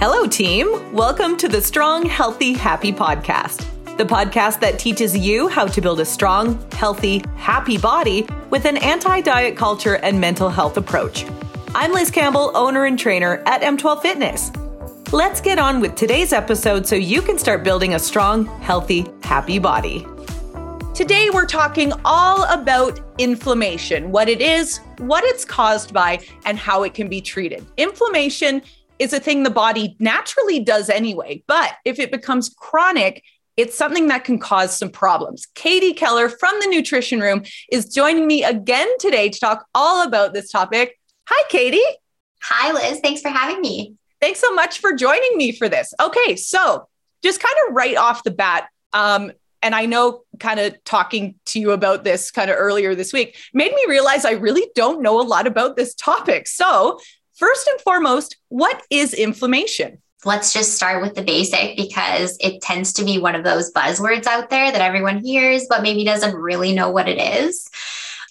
Hello, team. Welcome to the Strong, Healthy, Happy podcast, the podcast that teaches you how to build a strong, healthy, happy body with an anti diet culture and mental health approach. I'm Liz Campbell, owner and trainer at M12 Fitness. Let's get on with today's episode so you can start building a strong, healthy, happy body. Today, we're talking all about inflammation what it is, what it's caused by, and how it can be treated. Inflammation is a thing the body naturally does anyway. But if it becomes chronic, it's something that can cause some problems. Katie Keller from the Nutrition Room is joining me again today to talk all about this topic. Hi, Katie. Hi, Liz. Thanks for having me. Thanks so much for joining me for this. Okay, so just kind of right off the bat, um, and I know kind of talking to you about this kind of earlier this week made me realize I really don't know a lot about this topic. So First and foremost, what is inflammation? Let's just start with the basic because it tends to be one of those buzzwords out there that everyone hears, but maybe doesn't really know what it is.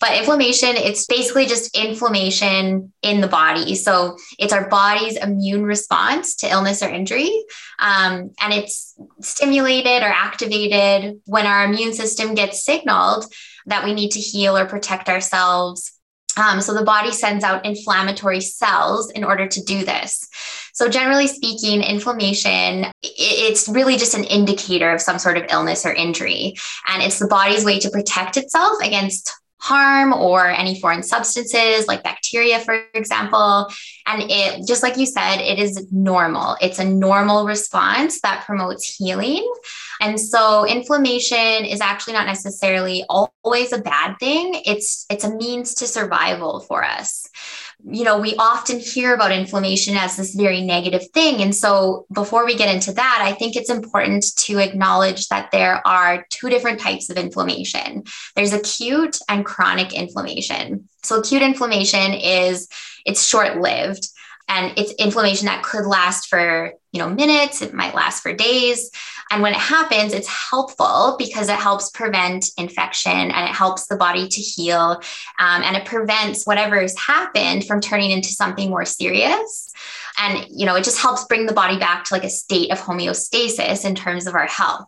But inflammation, it's basically just inflammation in the body. So it's our body's immune response to illness or injury. Um, and it's stimulated or activated when our immune system gets signaled that we need to heal or protect ourselves um, so the body sends out inflammatory cells in order to do this. So generally speaking, inflammation, it's really just an indicator of some sort of illness or injury. And it's the body's way to protect itself against harm or any foreign substances like bacteria, for example. And it, just like you said, it is normal. It's a normal response that promotes healing. And so inflammation is actually not necessarily always a bad thing. It's, it's a means to survival for us you know, we often hear about inflammation as this very negative thing. And so, before we get into that, I think it's important to acknowledge that there are two different types of inflammation there's acute and chronic inflammation. So, acute inflammation is it's short lived and it's inflammation that could last for you know minutes it might last for days. And when it happens it's helpful because it helps prevent infection and it helps the body to heal um, and it prevents whatever has happened from turning into something more serious. And you know it just helps bring the body back to like a state of homeostasis in terms of our health.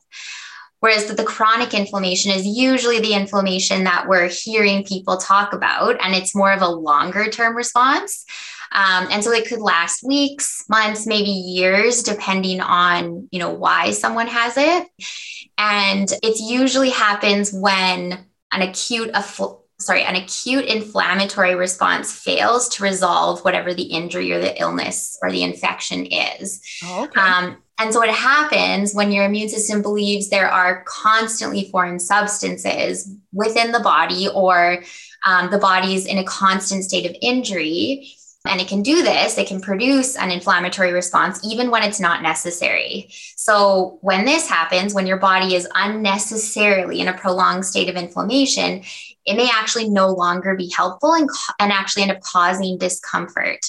Whereas the, the chronic inflammation is usually the inflammation that we're hearing people talk about, and it's more of a longer term response. Um, and so it could last weeks, months, maybe years, depending on, you know, why someone has it. And it usually happens when an acute, sorry, an acute inflammatory response fails to resolve whatever the injury or the illness or the infection is. Oh, okay. Um, and so, it happens when your immune system believes there are constantly foreign substances within the body or um, the body's in a constant state of injury, and it can do this, it can produce an inflammatory response even when it's not necessary. So, when this happens, when your body is unnecessarily in a prolonged state of inflammation, it may actually no longer be helpful and, and actually end up causing discomfort.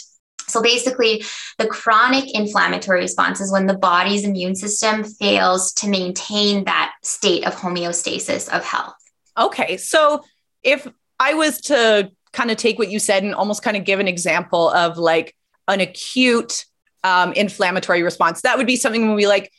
So basically, the chronic inflammatory response is when the body's immune system fails to maintain that state of homeostasis of health. Okay. So if I was to kind of take what you said and almost kind of give an example of like an acute um, inflammatory response. That would be something when we like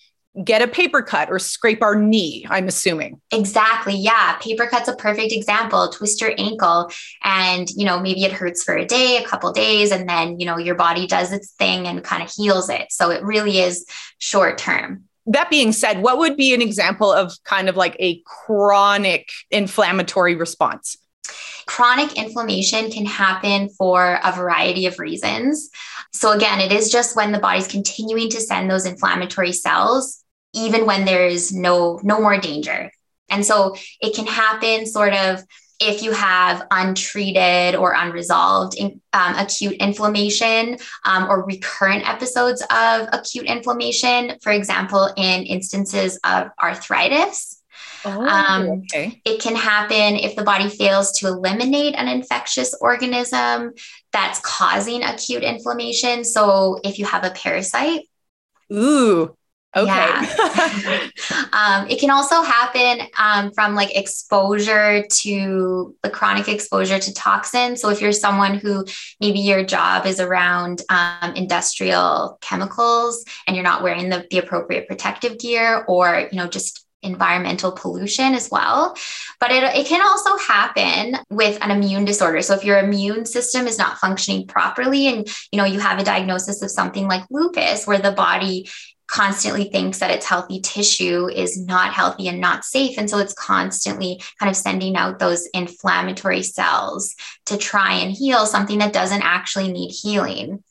get a paper cut or scrape our knee, I'm assuming. Exactly. Yeah. Paper cut's a perfect example. Twist your ankle and, you know, maybe it hurts for a day, a couple days, and then, you know, your body does its thing and kind of heals it. So it really is short term. That being said, what would be an example of kind of like a chronic inflammatory response? Chronic inflammation can happen for a variety of reasons. So, again, it is just when the body's continuing to send those inflammatory cells, even when there's no, no more danger. And so it can happen sort of if you have untreated or unresolved in, um, acute inflammation um, or recurrent episodes of acute inflammation, for example, in instances of arthritis. Oh, um, okay. It can happen if the body fails to eliminate an infectious organism that's causing acute inflammation. So, if you have a parasite, ooh, Okay. Yeah. um, it can also happen um, from like exposure to the chronic exposure to toxins. So if you're someone who maybe your job is around um, industrial chemicals and you're not wearing the, the appropriate protective gear or, you know, just environmental pollution as well. But it, it can also happen with an immune disorder. So if your immune system is not functioning properly and you know you have a diagnosis of something like lupus where the body constantly thinks that its healthy tissue is not healthy and not safe. And so it's constantly kind of sending out those inflammatory cells to try and heal something that doesn't actually need healing.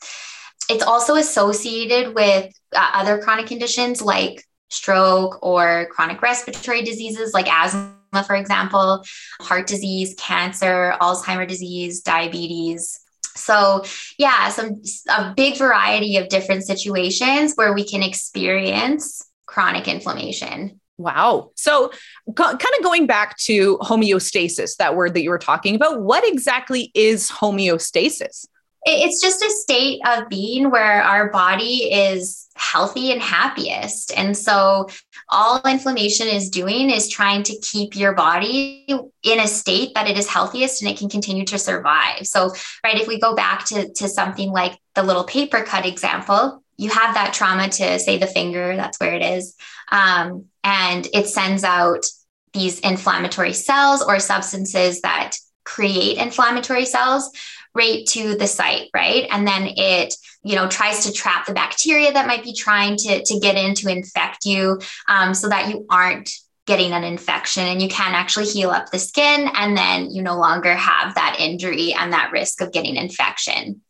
It's also associated with uh, other chronic conditions like stroke or chronic respiratory diseases like asthma, for example, heart disease, cancer, Alzheimer disease, diabetes. So, yeah, some a big variety of different situations where we can experience chronic inflammation. Wow. So, kind of going back to homeostasis, that word that you were talking about, what exactly is homeostasis? It's just a state of being where our body is healthy and happiest. And so all inflammation is doing is trying to keep your body in a state that it is healthiest and it can continue to survive. So, right, if we go back to, to something like the little paper cut example, you have that trauma to say the finger, that's where it is. Um, and it sends out these inflammatory cells or substances that create inflammatory cells right to the site, right? And then it you know tries to trap the bacteria that might be trying to to get in to infect you um, so that you aren't getting an infection and you can actually heal up the skin and then you no longer have that injury and that risk of getting infection.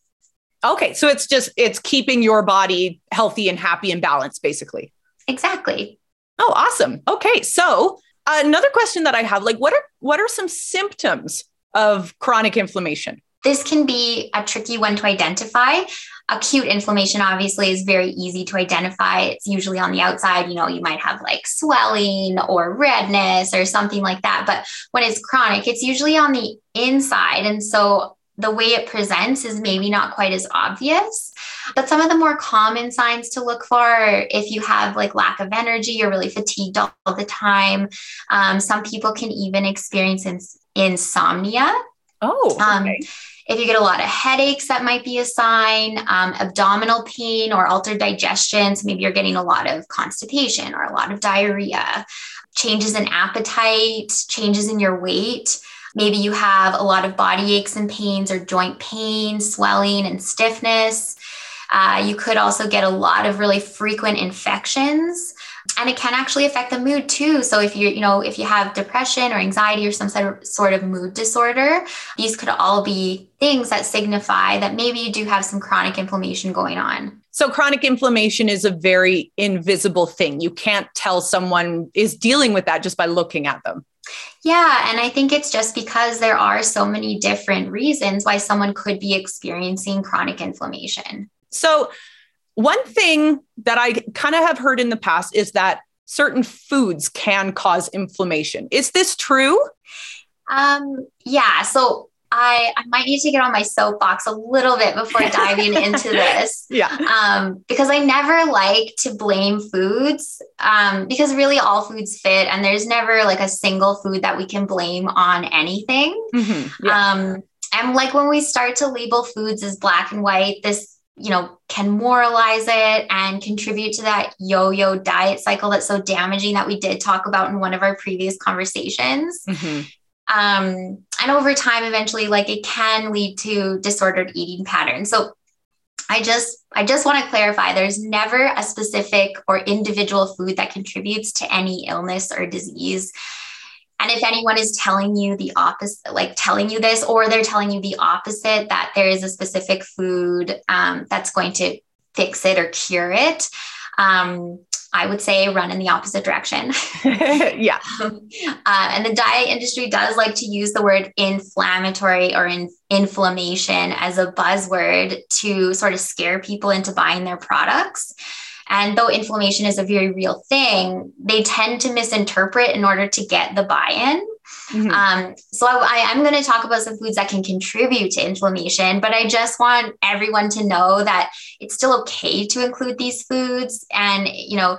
Okay so it's just it's keeping your body healthy and happy and balanced basically. Exactly. Oh awesome. Okay so another question that i have like what are what are some symptoms of chronic inflammation this can be a tricky one to identify acute inflammation obviously is very easy to identify it's usually on the outside you know you might have like swelling or redness or something like that but when it's chronic it's usually on the inside and so the way it presents is maybe not quite as obvious. But some of the more common signs to look for if you have like lack of energy, you're really fatigued all, the time. Um, some people can even experience ins- insomnia. Oh, um, okay. um, if you get a lot of headaches, that might be a sign. Um, abdominal pain or altered digestion. So maybe you're getting a lot of constipation or a lot of diarrhea. Changes in appetite, changes in your weight. Maybe you have a lot of body aches and pains or joint pain, swelling, and stiffness. Uh, you could also get a lot of really frequent infections and it can actually affect the mood too. So if you you know if you have depression or anxiety or some sort of mood disorder these could all be things that signify that maybe you do have some chronic inflammation going on. So chronic inflammation is a very invisible thing. You can't tell someone is dealing with that just by looking at them. Yeah, and I think it's just because there are so many different reasons why someone could be experiencing chronic inflammation. So, one thing that I kind of have heard in the past is that certain foods can cause inflammation. Is this true? Um, yeah. So I, I might need to get on my soapbox a little bit before diving into this. Yeah. Um, because I never like to blame foods um, because really all foods fit and there's never like a single food that we can blame on anything. Mm-hmm. Yeah. Um, and like when we start to label foods as black and white, this you know, can moralize it and contribute to that yo yo diet cycle that's so damaging that we did talk about in one of our previous conversations. Mm-hmm. Um, and over time, eventually, like it can lead to disordered eating patterns. So I just I just want to clarify there's never a specific or individual food that contributes to any illness or disease. And if anyone is telling you the opposite, like telling you this, or they're telling you the opposite, that there is a specific food um, that's going to fix it or cure it, um, I would say run in the opposite direction. yeah. uh, and the diet industry does like to use the word inflammatory or in, inflammation as a buzzword to sort of scare people into buying their products. And though inflammation is a very real thing, they tend to misinterpret in order to get the buy in. Mm-hmm. Um, so I, am going to talk about some foods that can contribute to inflammation, but I just want everyone to know that it's still okay to include these foods, and you know,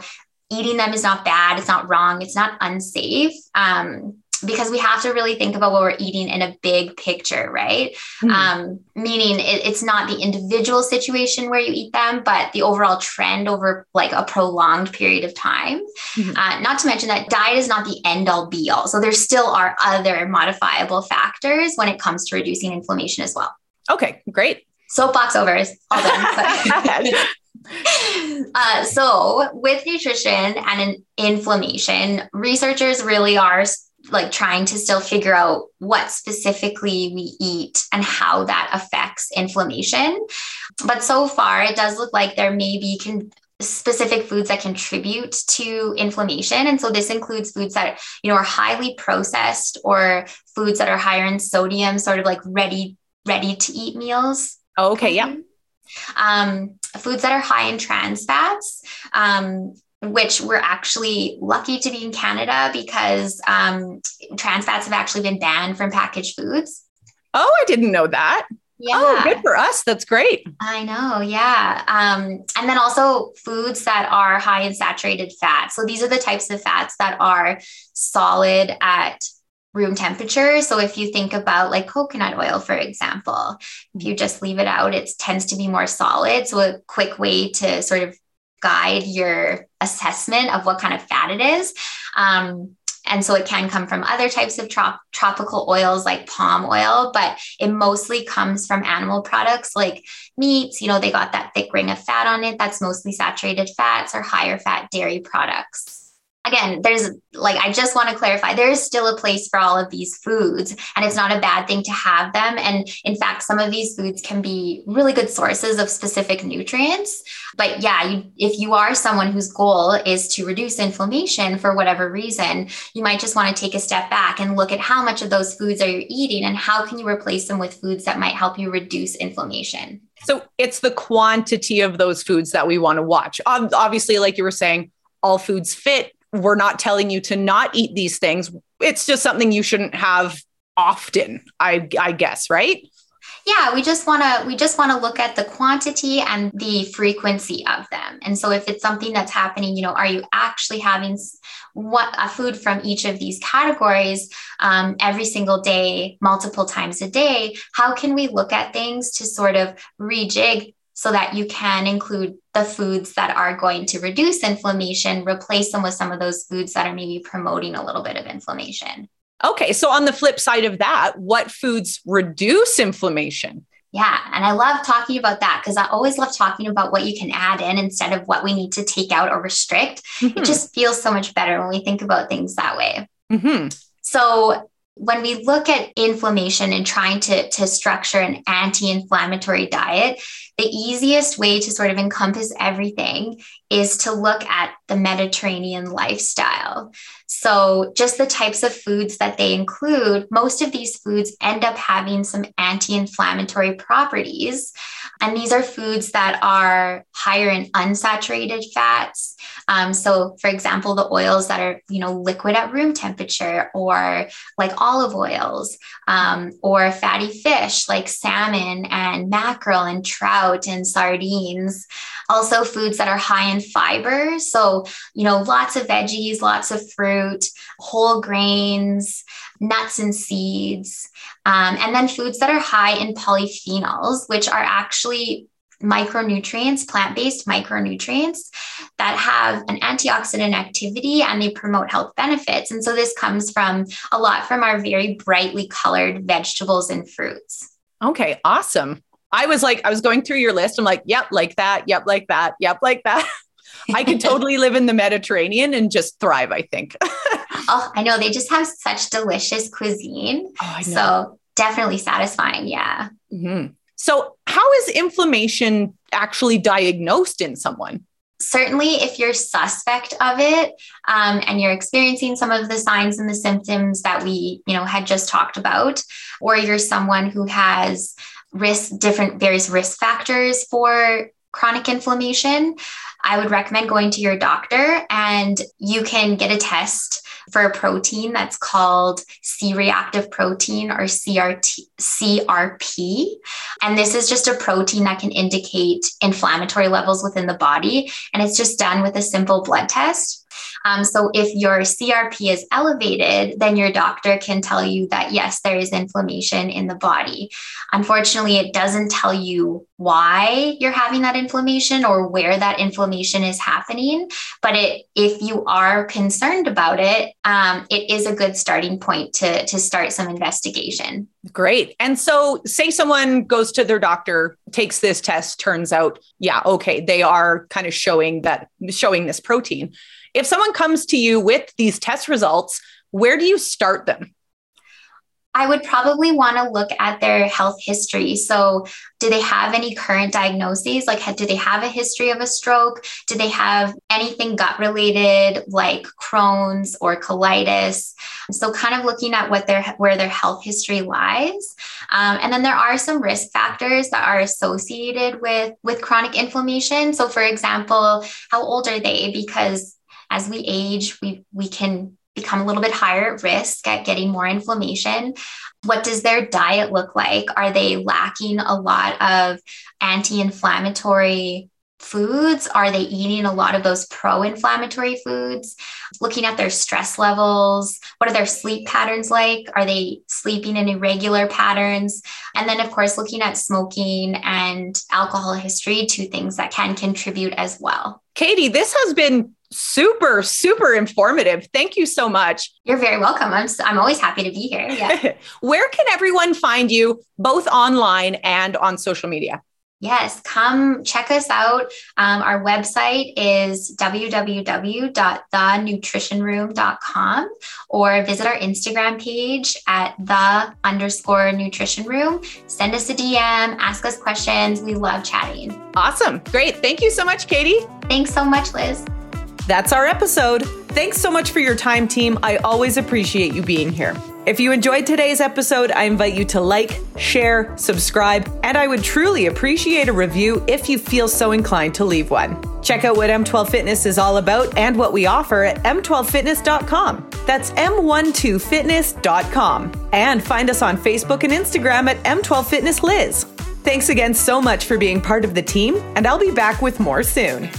eating them is not bad. It's not wrong. It's not unsafe. Um, because we have to really think about what we're eating in a big picture, right? Mm-hmm. Um, meaning it, it's not the individual situation where you eat them, but the overall trend over like a prolonged period of time. Mm-hmm. Uh, not to mention that diet is not the end all be all. So there still are other modifiable factors when it comes to reducing inflammation as well. Okay, great. Soapbox over is all done. uh, so, with nutrition and inflammation, researchers really are like trying to still figure out what specifically we eat and how that affects inflammation. But so far, it does look like there may be con- specific foods that contribute to inflammation. And so this includes foods that you know are highly processed or foods that are higher in sodium sort of like ready ready to eat meals. Okay yeah um, foods that are high in trans fats um, which we're actually lucky to be in Canada because um, trans fats have actually been banned from packaged foods. Oh, I didn't know that. Yeah. Oh, good for us. That's great. I know. Yeah. Um, and then also foods that are high in saturated fat. So these are the types of fats that are solid at room temperature. So if you think about like coconut oil, for example, if you just leave it out, it tends to be more solid. So a quick way to sort of guide your assessment of what kind of fat it is. Um, and so it can come from other types of trop- tropical oils like palm oil, but it mostly comes from animal products like meats. You know, they got that thick ring of fat on it. That's mostly saturated fats or higher fat dairy products again, there's like, I just want to clarify there is still a place for all of these foods, and it's not a bad thing to have them. And in fact, some of these foods can be really good sources of specific nutrients. But yeah, you, if you are someone whose goal is to reduce inflammation for whatever reason, you might just want to take a step back and look at how much of those foods are you eating and how can you replace them with foods that might help you reduce inflammation. So it's the quantity of those foods that we want to watch. Obviously, like you were saying, all foods fit we're not telling you to not eat these things. It's just something you shouldn't have often, I, I guess, right? yeah we just want to we just want to look at the quantity and the frequency of them and so if it's something that's happening you know are you actually having what a food from each of these categories um, every single day multiple times a day how can we look at things to sort of rejig so that you can include the foods that are going to reduce inflammation, replace them with some of those foods that are maybe promoting a little bit of inflammation. Okay. So, on the flip side of that, what foods reduce inflammation? Yeah. And I love talking about that because I always love talking about what you can add in instead of what we need to take out or restrict. Mm-hmm. It just feels so much better when we think about things that way. Mm-hmm. So, when we look at inflammation and trying to, to structure an anti inflammatory diet, the easiest way to sort of encompass everything is to look at the Mediterranean lifestyle. So, just the types of foods that they include, most of these foods end up having some anti inflammatory properties. And these are foods that are higher in unsaturated fats. Um, so, for example, the oils that are, you know, liquid at room temperature, or like olive oils, um, or fatty fish like salmon and mackerel and trout and sardines. Also, foods that are high in fiber. So, you know, lots of veggies, lots of fruit, whole grains, nuts and seeds. Um, and then foods that are high in polyphenols, which are actually micronutrients, plant based micronutrients that have an antioxidant activity and they promote health benefits. And so this comes from a lot from our very brightly colored vegetables and fruits. Okay, awesome. I was like, I was going through your list. I'm like, yep, like that. Yep, like that. Yep, like that. I could totally live in the Mediterranean and just thrive, I think. oh, I know. They just have such delicious cuisine. Oh, so definitely satisfying. Yeah. Mm-hmm. So, how is inflammation actually diagnosed in someone? Certainly, if you're suspect of it um, and you're experiencing some of the signs and the symptoms that we, you know, had just talked about, or you're someone who has risk different various risk factors for chronic inflammation, I would recommend going to your doctor and you can get a test for a protein that's called C reactive protein or CRT, CRP. And this is just a protein that can indicate inflammatory levels within the body. And it's just done with a simple blood test. Um, so if your CRP is elevated, then your doctor can tell you that yes, there is inflammation in the body. Unfortunately, it doesn't tell you why you're having that inflammation or where that inflammation is happening. But it, if you are concerned about it, um, it is a good starting point to, to start some investigation. Great. And so, say someone goes to their doctor, takes this test, turns out, yeah, okay, they are kind of showing that, showing this protein. If someone comes to you with these test results, where do you start them? I would probably want to look at their health history. So, do they have any current diagnoses? Like, do they have a history of a stroke? Do they have anything gut related, like Crohn's or colitis? So, kind of looking at what their where their health history lies. Um, and then there are some risk factors that are associated with with chronic inflammation. So, for example, how old are they? Because as we age, we we can become a little bit higher at risk at getting more inflammation. What does their diet look like? Are they lacking a lot of anti-inflammatory foods? Are they eating a lot of those pro inflammatory foods? Looking at their stress levels. What are their sleep patterns like? Are they sleeping in irregular patterns? And then, of course, looking at smoking and alcohol history, two things that can contribute as well. Katie, this has been super, super informative. Thank you so much. You're very welcome. I'm, I'm always happy to be here. Yeah. Where can everyone find you both online and on social media? Yes, come check us out. Um, our website is www.thenutritionroom.com or visit our Instagram page at the underscore nutrition room. Send us a DM, ask us questions. We love chatting. Awesome. Great. Thank you so much, Katie. Thanks so much, Liz. That's our episode. Thanks so much for your time, team. I always appreciate you being here. If you enjoyed today's episode, I invite you to like, share, subscribe, and I would truly appreciate a review if you feel so inclined to leave one. Check out what M12 Fitness is all about and what we offer at m12fitness.com. That's m12fitness.com. And find us on Facebook and Instagram at m12fitnessliz. Thanks again so much for being part of the team, and I'll be back with more soon.